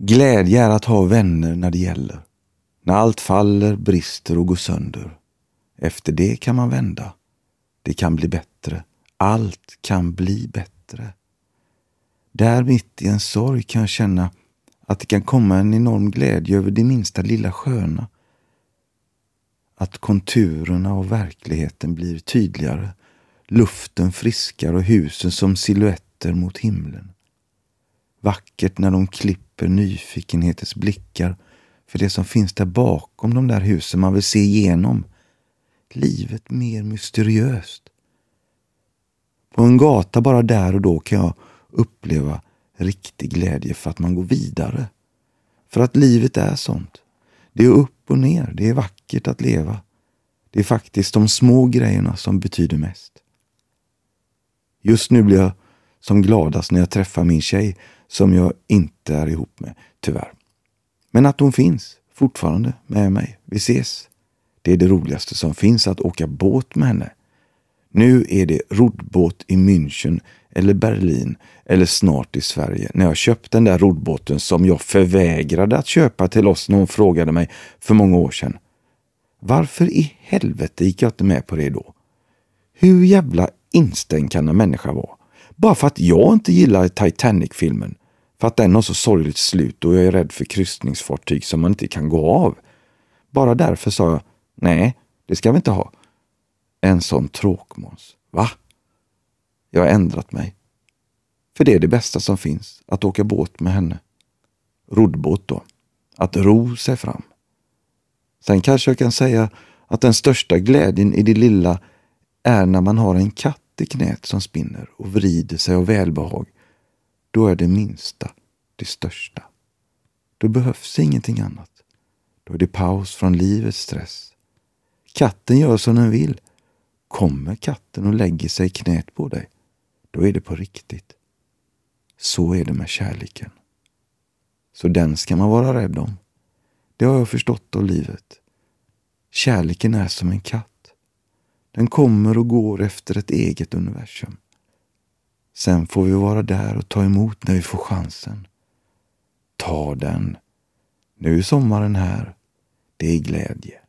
Glädje är att ha vänner när det gäller. När allt faller, brister och går sönder. Efter det kan man vända. Det kan bli bättre. Allt kan bli bättre. Där mitt i en sorg kan jag känna att det kan komma en enorm glädje över det minsta lilla sköna. Att konturerna och verkligheten blir tydligare, luften friskare och husen som silhuetter mot himlen. Vackert när de klipper nyfikenhetens blickar för det som finns där bakom de där husen man vill se igenom. Livet mer mysteriöst. På en gata bara där och då kan jag uppleva riktig glädje för att man går vidare. För att livet är sånt. Det är upp och ner. Det är vackert att leva. Det är faktiskt de små grejerna som betyder mest. Just nu blir jag som gladast när jag träffar min tjej som jag inte är ihop med, tyvärr. Men att hon finns fortfarande med mig. Vi ses. Det är det roligaste som finns, att åka båt med henne. Nu är det roddbåt i München eller Berlin eller snart i Sverige när jag köpt den där roddbåten som jag förvägrade att köpa till oss när hon frågade mig för många år sedan. Varför i helvete gick jag inte med på det då? Hur jävla instängd kan en människa vara? Bara för att jag inte gillar Titanic-filmen. För att den har så sorgligt slut och jag är rädd för kryssningsfartyg som man inte kan gå av. Bara därför sa jag, nej, det ska vi inte ha. En sån tråkmåns. Va? Jag har ändrat mig. För det är det bästa som finns, att åka båt med henne. Roddbåt då. Att ro sig fram. Sen kanske jag kan säga att den största glädjen i det lilla är när man har en katt i knät som spinner och vrider sig av välbehag. Då är det minsta det största. Då behövs ingenting annat. Då är det paus från livets stress. Katten gör som den vill. Kommer katten och lägger sig i knät på dig, då är det på riktigt. Så är det med kärleken. Så den ska man vara rädd om. Det har jag förstått av livet. Kärleken är som en katt. Den kommer och går efter ett eget universum. Sen får vi vara där och ta emot när vi får chansen. Ta den. Nu är sommaren här. Det är glädje.